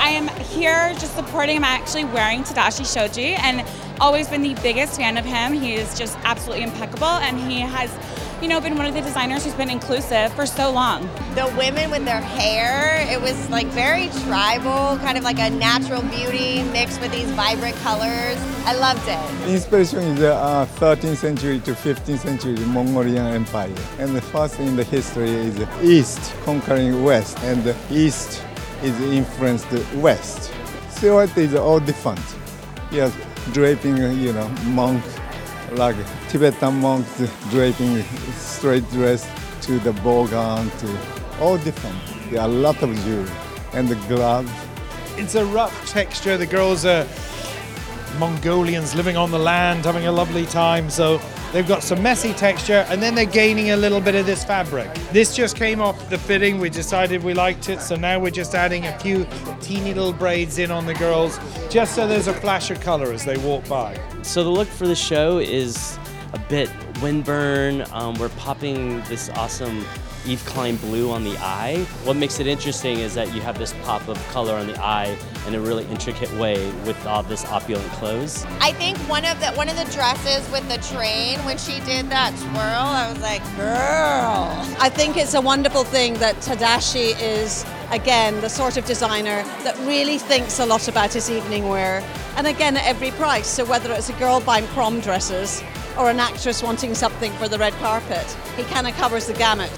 I am here just supporting him. I'm actually wearing Tadashi Shoji and always been the biggest fan of him. He is just absolutely impeccable and he has, you know, been one of the designers who's been inclusive for so long. The women with their hair, it was like very tribal, kind of like a natural beauty mixed with these vibrant colors. I loved it. Inspiration is the uh, 13th century to 15th century Mongolian Empire. And the first in the history is East conquering West, and the East is influenced West. Silhouette is all different. Yes, draping, you know, monk, like Tibetan monks draping straight dress to the bogan to all different. There are a lot of jewelry and the gloves. It's a rough texture. The girls are Mongolians living on the land, having a lovely time. So they've got some messy texture, and then they're gaining a little bit of this fabric. This just came off the fitting. We decided we liked it, so now we're just adding a few teeny little braids in on the girls, just so there's a flash of color as they walk by. So the look for the show is a bit windburn. Um, we're popping this awesome Yves Klein blue on the eye. What makes it interesting is that you have this pop of color on the eye in a really intricate way with all this opulent clothes. I think one of the one of the dresses with the train when she did that twirl, I was like, girl. I think it's a wonderful thing that Tadashi is again the sort of designer that really thinks a lot about his evening wear and again at every price. So whether it's a girl buying prom dresses or an actress wanting something for the red carpet, he kind of covers the gamut.